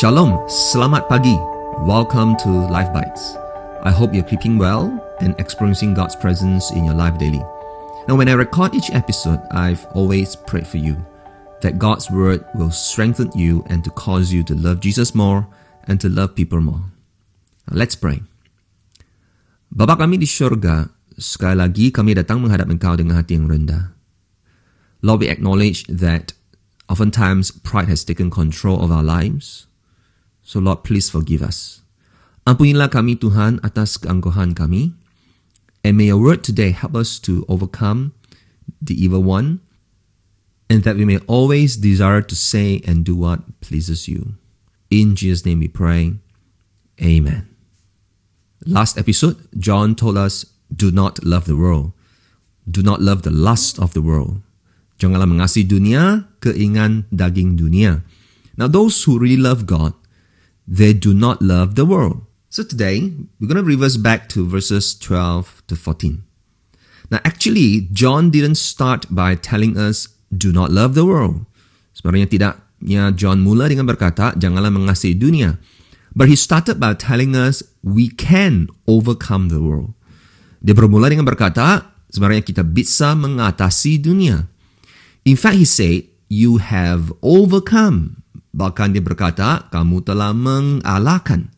Shalom, selamat pagi. Welcome to Life Bites. I hope you're keeping well and experiencing God's presence in your life daily. Now, when I record each episode, I've always prayed for you that God's word will strengthen you and to cause you to love Jesus more and to love people more. Now, let's pray. Bapa kami di syurga, sekali lagi kami datang menghadap Engkau dengan hati yang rendah. Lord, we acknowledge that oftentimes pride has taken control of our lives. So Lord, please forgive us. Ampunilah kami Tuhan atas keangkuhan kami. And may your word today help us to overcome the evil one and that we may always desire to say and do what pleases you. In Jesus' name we pray. Amen. Last episode, John told us, do not love the world. Do not love the lust of the world. Janganlah mengasihi dunia, keinginan daging dunia. Now those who really love God they do not love the world. So today, we're going to reverse back to verses 12 to 14. Now, actually, John didn't start by telling us, do not love the world. Sebenarnya tidaknya John mula dengan berkata, janganlah mengasihi dunia. But he started by telling us, we can overcome the world. Dia bermula dengan berkata, sebenarnya kita bisa mengatasi dunia. In fact, he said, you have overcome Bahkan dia berkata, kamu telah mengalahkan.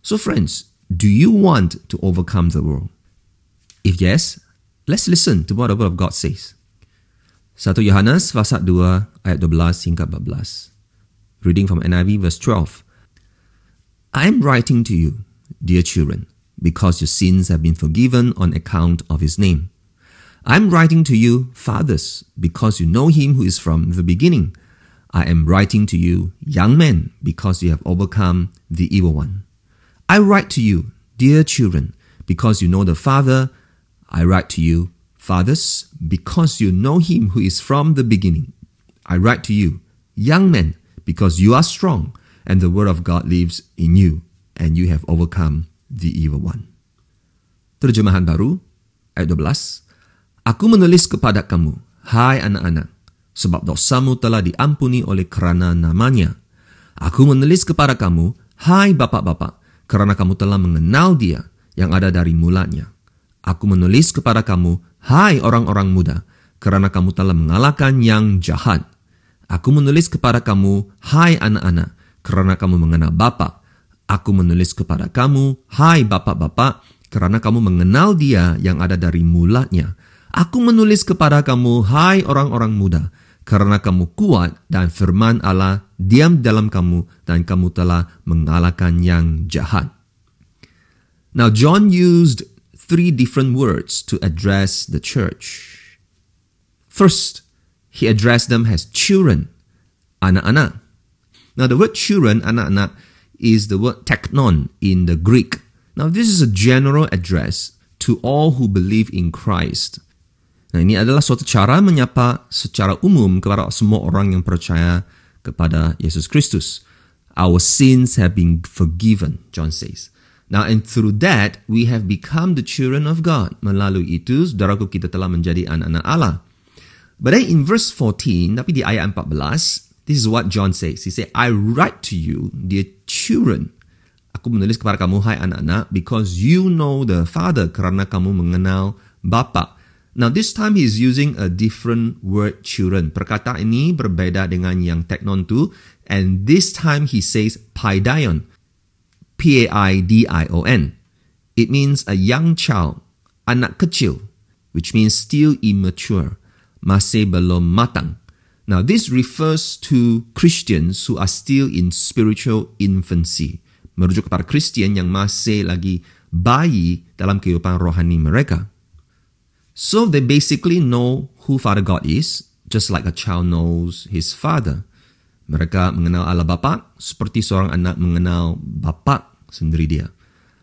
So friends, do you want to overcome the world? If yes, let's listen to what the word of God says. 1 Yohanes pasal 2 ayat 12 hingga 14. Reading from NIV verse 12. I am writing to you, dear children, because your sins have been forgiven on account of his name. I am writing to you, fathers, because you know him who is from the beginning. I am writing to you, young men, because you have overcome the evil one. I write to you, dear children, because you know the Father. I write to you, fathers, because you know him who is from the beginning. I write to you, young men, because you are strong, and the word of God lives in you, and you have overcome the evil one. Terjemahan baru, ayat 12. Aku menulis kepada kamu, hai anak-anak, sebab dosamu telah diampuni oleh kerana namanya. Aku menulis kepada kamu, hai bapak-bapak, kerana kamu telah mengenal dia yang ada dari mulanya. Aku menulis kepada kamu, hai orang-orang muda, kerana kamu telah mengalahkan yang jahat. Aku menulis kepada kamu, hai anak-anak, kerana kamu mengenal Bapa. Aku menulis kepada kamu, hai bapak-bapak, kerana kamu mengenal dia yang ada dari mulanya. Aku menulis kepada kamu, hai orang-orang muda, karena kamu kuat dan firman Allah diam dalam kamu dan kamu telah mengalahkan yang jahat. Now John used three different words to address the church. First, he addressed them as children, anak-anak. Now the word children, anak-anak, is the word teknon in the Greek. Now this is a general address to all who believe in Christ. Nah, ini adalah suatu cara menyapa secara umum kepada semua orang yang percaya kepada Yesus Kristus. Our sins have been forgiven, John says. Now, and through that, we have become the children of God. Melalui itu, saudaraku, kita telah menjadi anak-anak Allah. But then in verse 14, tapi di ayat 14, this is what John says. He said, I write to you, dear children. Aku menulis kepada kamu, hai anak-anak, because you know the Father, kerana kamu mengenal Bapa. Now this time he is using a different word children. Perkataan ini berbeda dengan yang teknon tu and this time he says paidion. P-A-I-D-I-O-N. It means a young child, anak kecil, which means still immature, masih belum matang. Now this refers to Christians who are still in spiritual infancy. Merujuk kepada Kristian yang masih lagi bayi dalam kehidupan rohani mereka. So they basically know who Father God is, just like a child knows his father. Mereka mengenal Allah Bapa seperti seorang anak mengenal bapa sendiri dia.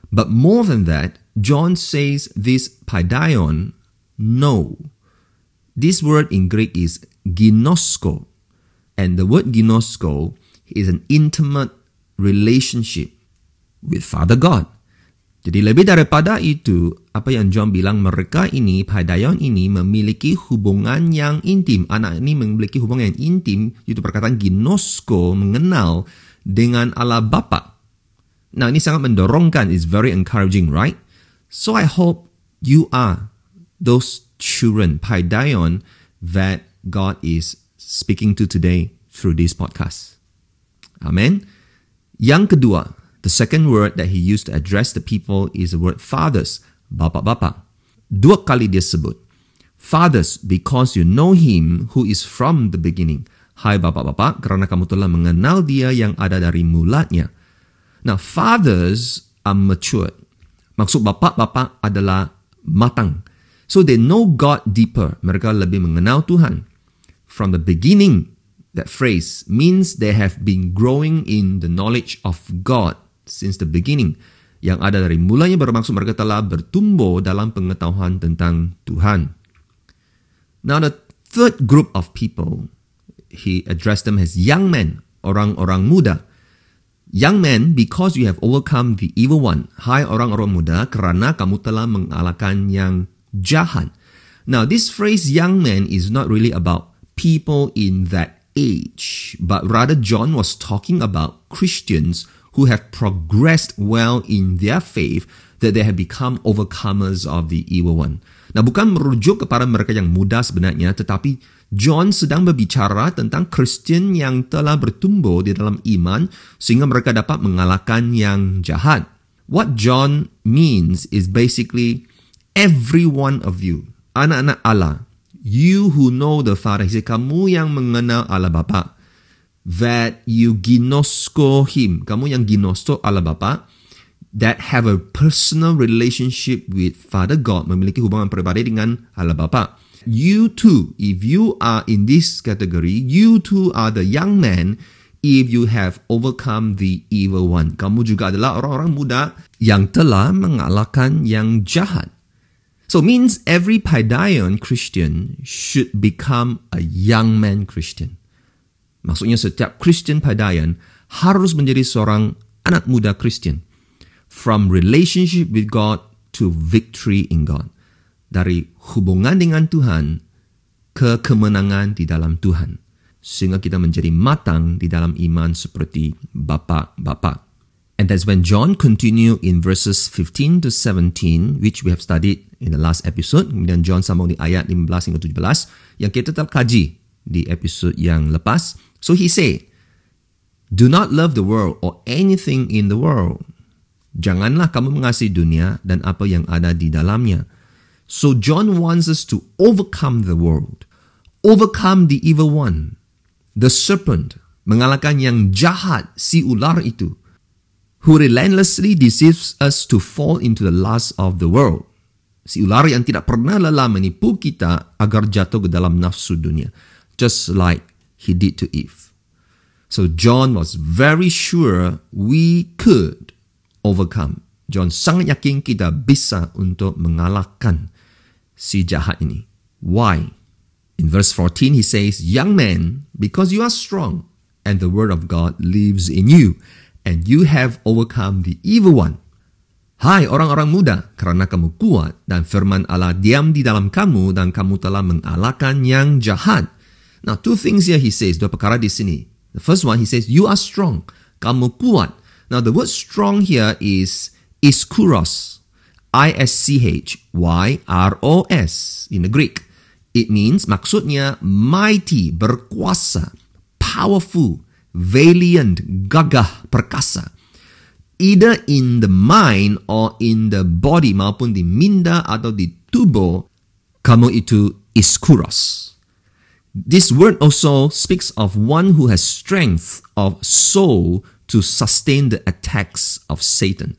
But more than that, John says this paidion, know. This word in Greek is ginosko. And the word ginosko is an intimate relationship with Father God. Jadi lebih daripada itu, apa yang John bilang mereka ini, Padayon ini memiliki hubungan yang intim. Anak ini memiliki hubungan yang intim, itu perkataan ginosko, mengenal dengan Allah Bapa. Nah, ini sangat mendorongkan. It's very encouraging, right? So I hope you are those children, Paidion, that God is speaking to today through this podcast. Amen. Yang kedua, the second word that he used to address the people is the word fathers, bapa-bapa. Dua kali dia sebut. Fathers, because you know him who is from the beginning. Hai bapak-bapak, kerana kamu telah mengenal dia yang ada dari mulanya. Now, fathers are matured. Maksud bapak-bapak adalah matang. So they know God deeper. Mereka lebih mengenal Tuhan. From the beginning, that phrase means they have been growing in the knowledge of God since the beginning. Yang ada dari mulanya bermaksud mereka telah bertumbuh dalam pengetahuan tentang Tuhan. Now the third group of people, he addressed them as young men, orang-orang muda. Young men, because you have overcome the evil one. Hai orang-orang muda, kerana kamu telah mengalahkan yang jahat. Now this phrase young men is not really about people in that age, but rather John was talking about Christians who have progressed well in their faith that they have become overcomers of the evil one. Nah, bukan merujuk kepada mereka yang muda sebenarnya, tetapi John sedang berbicara tentang Kristen yang telah bertumbuh di dalam iman sehingga mereka dapat mengalahkan yang jahat. What John means is basically every one of you, anak-anak Allah, you who know the Father, kamu yang mengenal Allah Bapa, that you ginosko him. Kamu yang ginosko Allah Bapa that have a personal relationship with Father God, memiliki hubungan pribadi dengan Allah Bapa. You too, if you are in this category, you too are the young man if you have overcome the evil one. Kamu juga adalah orang-orang muda yang telah mengalahkan yang jahat. So means every Paidion Christian should become a young man Christian. Maksudnya setiap Christian Padayan harus menjadi seorang anak muda Christian. From relationship with God to victory in God. Dari hubungan dengan Tuhan ke kemenangan di dalam Tuhan. Sehingga kita menjadi matang di dalam iman seperti Bapa-Bapa. And that's when John continue in verses 15 to 17, which we have studied in the last episode. Kemudian John sambung di ayat 15 hingga 17 yang kita telah kaji di episode yang lepas. So he said, Do not love the world or anything in the world. Janganlah kamu mengasihi dunia dan apa yang ada di dalamnya. So John wants us to overcome the world. Overcome the evil one. The serpent. Mengalahkan yang jahat, si ular itu. Who relentlessly deceives us to fall into the lust of the world. Si ular yang tidak pernah lelah menipu kita agar jatuh ke dalam nafsu dunia. Just like he did to Eve. So John was very sure we could overcome. John sangat yakin kita bisa untuk mengalahkan si jahat ini. Why? In verse 14 he says, Young men, because you are strong, and the word of God lives in you, and you have overcome the evil one. Hai orang-orang muda, kerana kamu kuat dan firman Allah diam di dalam kamu dan kamu telah mengalahkan yang jahat. Now, two things here he says, perkara di sini. The first one, he says, you are strong. Kamu kuat. Now, the word strong here is iskuros. I-S-C-H-Y-R-O-S in the Greek. It means, maksudnya, mighty, berkuasa, powerful, valiant, gagah, perkasa. Either in the mind or in the body maupun di minda atau di tubuh, kamu itu iskuros. This word also speaks of one who has strength of soul to sustain the attacks of Satan.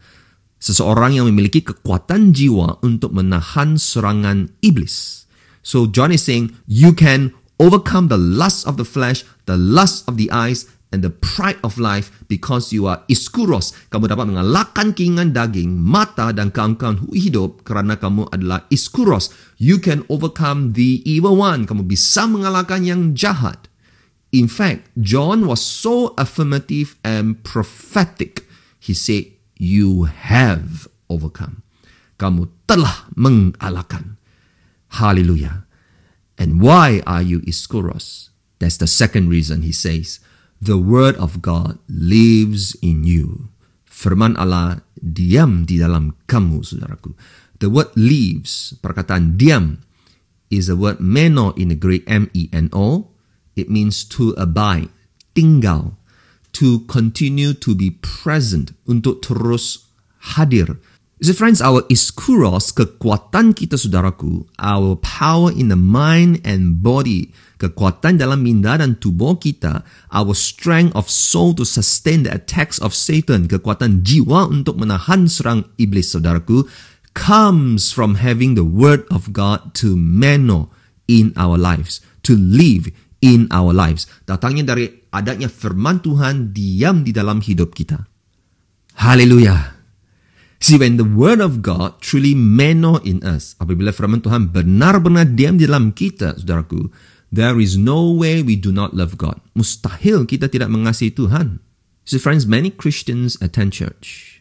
Seseorang yang memiliki kekuatan jiwa untuk menahan serangan iblis. So John is saying you can overcome the lust of the flesh, the lust of the eyes, and the pride of life because you are iskuros. Kamu dapat mengalahkan keinginan daging, mata dan kawan-kawan hidup kerana kamu adalah iskuros. You can overcome the evil one. Kamu bisa mengalahkan yang jahat. In fact, John was so affirmative and prophetic. He said, you have overcome. Kamu telah mengalahkan. Hallelujah. And why are you iskuros? That's the second reason he says the word of God lives in you. Firman Allah diam di dalam kamu, saudaraku. The word lives, perkataan diam, is the word meno in the Greek M-E-N-O. It means to abide, tinggal, to continue to be present, untuk terus hadir. So friends, our iskuros, kekuatan kita saudaraku, our power in the mind and body, kekuatan dalam minda dan tubuh kita, our strength of soul to sustain the attacks of Satan, kekuatan jiwa untuk menahan serang iblis saudaraku, comes from having the word of God to meno in our lives, to live in our lives. Datangnya dari adanya firman Tuhan diam di dalam hidup kita. Hallelujah. See, when the word of God truly meno in us, apabila firman Tuhan benar-benar diam di dalam kita, saudaraku, there is no way we do not love God. Mustahil kita tidak mengasihi Tuhan. So friends, many Christians attend church.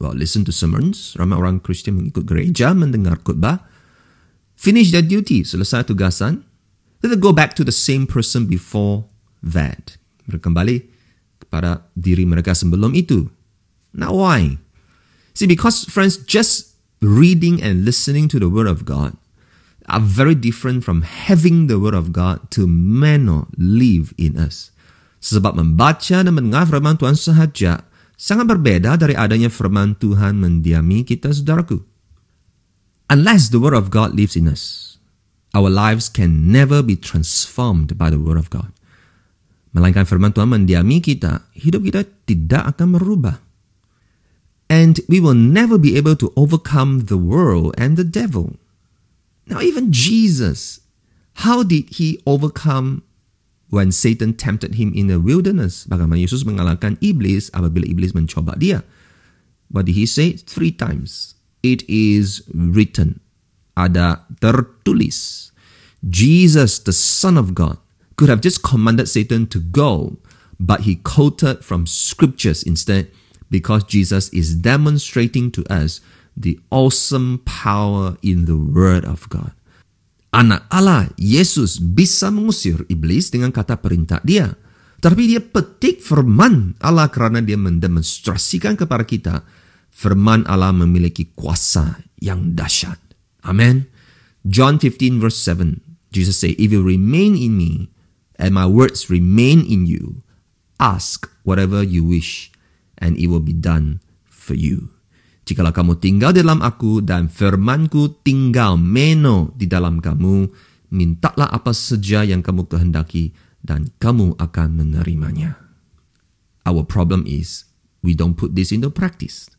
Well, listen to sermons. Ramai orang Christian mengikut gereja, mendengar khutbah. Finish their duty, selesai tugasan. Then they go back to the same person before that. Mereka kembali kepada diri mereka sebelum itu. Now why? See, because friends, just reading and listening to the Word of God are very different from having the Word of God to meno live in us. Sebab membaca dan mendengar firman Tuhan sahaja sangat berbeda dari adanya firman Tuhan mendiami kita saudaraku. Unless the Word of God lives in us, our lives can never be transformed by the Word of God. Melainkan firman Tuhan mendiami kita, hidup kita tidak akan merubah. And we will never be able to overcome the world and the devil. Now, even Jesus, how did he overcome when Satan tempted him in the wilderness? Bagaimana Yesus mengalahkan iblis apabila iblis mencoba dia? What did he say? Three times. It is written. Ada tertulis. Jesus, the Son of God, could have just commanded Satan to go, but he quoted from scriptures instead because Jesus is demonstrating to us the awesome power in the Word of God. Anak Allah, Yesus bisa mengusir iblis dengan kata perintah dia. Tapi dia petik firman Allah kerana dia mendemonstrasikan kepada kita firman Allah memiliki kuasa yang dahsyat. Amen. John 15 verse 7, Jesus say, If you remain in me and my words remain in you, ask whatever you wish and it will be done for you. Jikalau kamu tinggal dalam aku dan firmanku tinggal meno di dalam kamu, mintalah apa saja yang kamu kehendaki dan kamu akan menerimanya. Our problem is we don't put this into practice.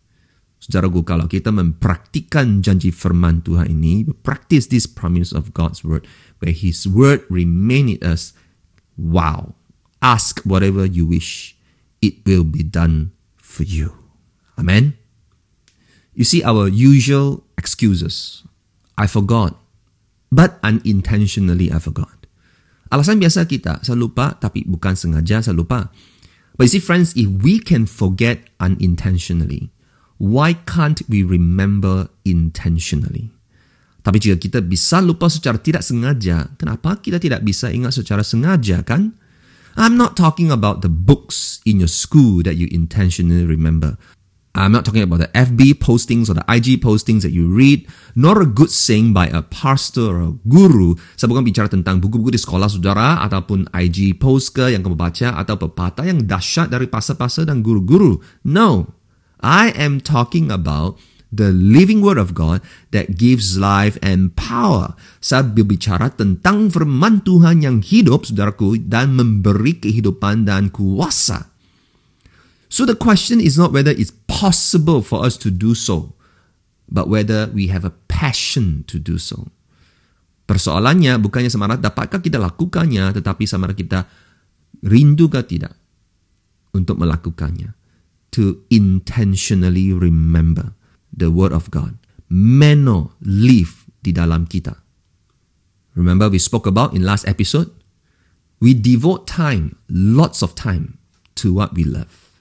Saudaraku, kalau kita mempraktikkan janji firman Tuhan ini, practice this promise of God's word, where His word remain in us, wow, ask whatever you wish, it will be done for you. Amen. You see, our usual excuses I forgot, but unintentionally I forgot. Alasan biasa kita, saya lupa tapi bukan sengaja saya lupa. But you see, friends, if we can forget unintentionally, why can't we remember intentionally? Tapi jika kita bisa lupa secara tidak sengaja, kenapa kita tidak bisa ingat secara sengaja kan? I'm not talking about the books in your school that you intentionally remember. I'm not talking about the FB postings or the IG postings that you read, nor a good saying by a pastor or a guru. Saya bukan bicara tentang buku-buku di sekolah saudara ataupun IG post ke yang kamu baca atau pepatah yang dahsyat dari pastor-pastor dan guru-guru. No, I am talking about the living word of God that gives life and power. Saya berbicara tentang firman Tuhan yang hidup, saudaraku, dan memberi kehidupan dan kuasa. So the question is not whether it's possible for us to do so, but whether we have a passion to do so. Persoalannya bukannya sama dapatkah kita lakukannya, tetapi sama kita rindu ke tidak untuk melakukannya. To intentionally remember the word of God. Meno live di dalam kita. Remember we spoke about in last episode? We devote time, lots of time to what we love.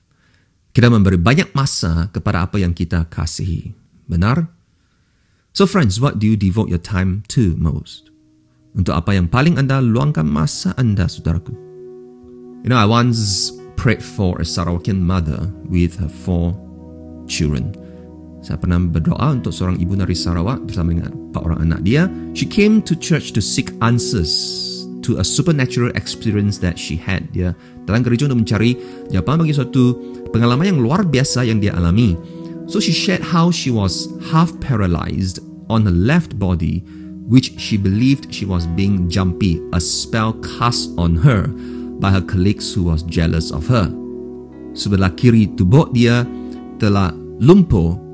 Kita memberi banyak masa kepada apa yang kita kasihi. Benar? So friends, what do you devote your time to most? Untuk apa yang paling anda luangkan masa anda, saudaraku? You know, I once prayed for a Sarawakian mother with her four children. Saya pernah berdoa untuk seorang ibu dari Sarawak bersama dengan empat orang anak dia. She came to church to seek answers to a supernatural experience that she had. Dia datang gereja untuk mencari jawapan bagi suatu pengalaman yang luar biasa yang dia alami. So she shared how she was half paralyzed on her left body, which she believed she was being jumpy, a spell cast on her by her colleagues who was jealous of her. Sebelah kiri tubuh dia telah lumpuh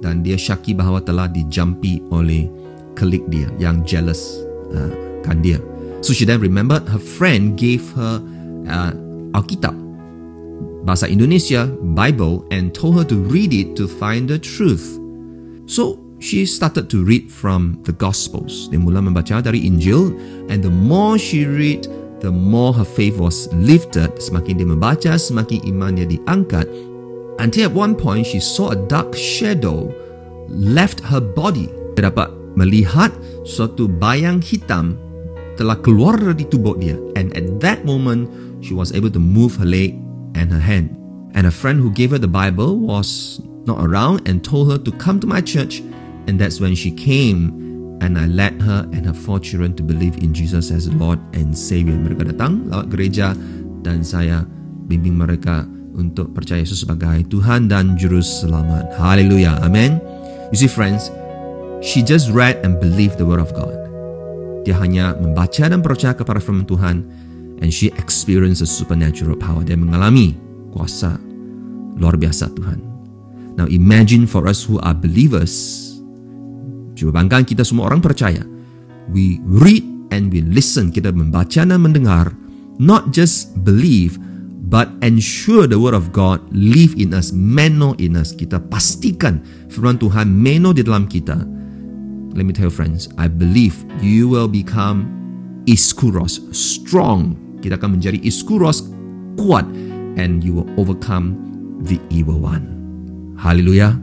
dan dia syaki bahawa telah dijampi oleh klik dia yang jealous uh, kan dia. So she then remembered her friend gave her uh, Alkitab, bahasa Indonesia, Bible, and told her to read it to find the truth. So she started to read from the Gospels. Dia mula membaca dari Injil, and the more she read, the more her faith was lifted. Semakin dia membaca, semakin iman dia diangkat. Until at one point, she saw a dark shadow left her body. Dia dapat melihat suatu bayang hitam telah keluar dari tubuh dia. And at that moment she was able to move her leg and her hand. And a friend who gave her the bible was not around and told her to come to my church. And that's when she came and I led her and her four children to believe in Jesus as Lord and Savior. Mereka datang lewat gereja dan saya bimbing mereka untuk percaya Yesus sebagai Tuhan dan Juru Selamat. Haleluya. Amen. You see friends, she just read and believed the word of God. Dia hanya membaca dan percaya kepada firman Tuhan and she experienced a supernatural power. Dia mengalami kuasa luar biasa Tuhan. Now imagine for us who are believers. Cuba bayangkan kita semua orang percaya. We read and we listen. Kita membaca dan mendengar. Not just believe, but ensure the word of God live in us, meno in us. Kita pastikan firman Tuhan meno di dalam kita let me tell you friends, I believe you will become iskuros, strong. Kita akan menjadi iskuros, kuat, and you will overcome the evil one. Hallelujah.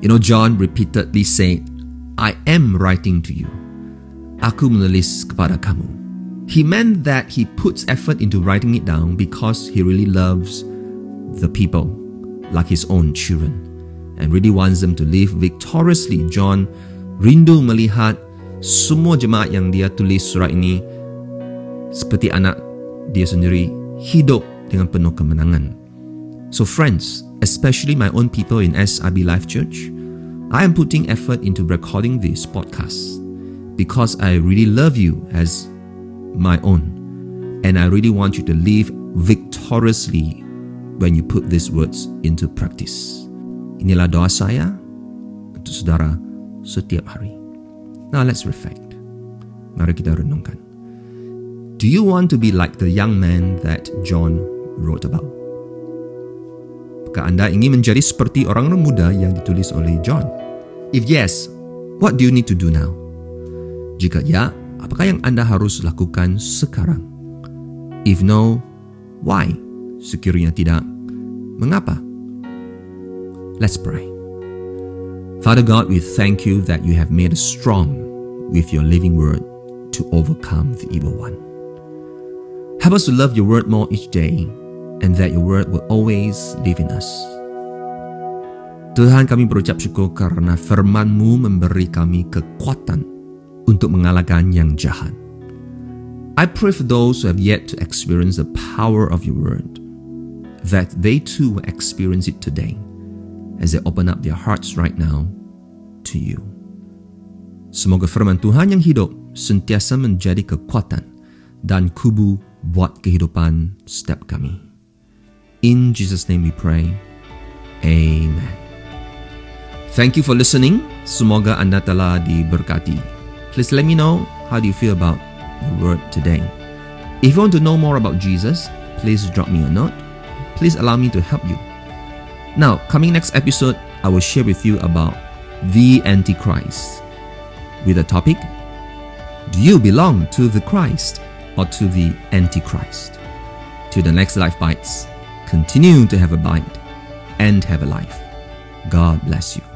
You know, John repeatedly said, I am writing to you. Aku menulis kepada kamu. He meant that he puts effort into writing it down because he really loves the people like his own children and really wants them to live victoriously. John rindu melihat semua jemaat yang dia tulis surat ini seperti anak dia sendiri hidup dengan penuh kemenangan. So friends, especially my own people in SRB Life Church, I am putting effort into recording this podcast because I really love you as my own and I really want you to live victoriously when you put these words into practice. Inilah doa saya untuk saudara setiap hari. Now let's reflect. Mari kita renungkan. Do you want to be like the young man that John wrote about? Apakah anda ingin menjadi seperti orang muda yang ditulis oleh John? If yes, what do you need to do now? Jika ya, apakah yang anda harus lakukan sekarang? If no, why? Sekiranya tidak, mengapa? Let's pray. Father God, we thank you that you have made us strong with your living word to overcome the evil one. Help us to love your word more each day and that your word will always live in us. Tuhan kami berucap syukur karena firman-Mu memberi kami kekuatan untuk mengalahkan yang jahat. I pray for those who have yet to experience the power of your word, that they too will experience it today as they open up their hearts right now to you. Semoga firman Tuhan yang hidup sentiasa menjadi kekuatan dan kubu buat kehidupan setiap kami. In Jesus' name we pray. Amen. Thank you for listening. Semoga anda telah diberkati. Please let me know how do you feel about the word today. If you want to know more about Jesus, please drop me a note. Please allow me to help you now, coming next episode, I will share with you about the Antichrist with a topic Do you belong to the Christ or to the Antichrist? Till the next Life Bites, continue to have a bite and have a life. God bless you.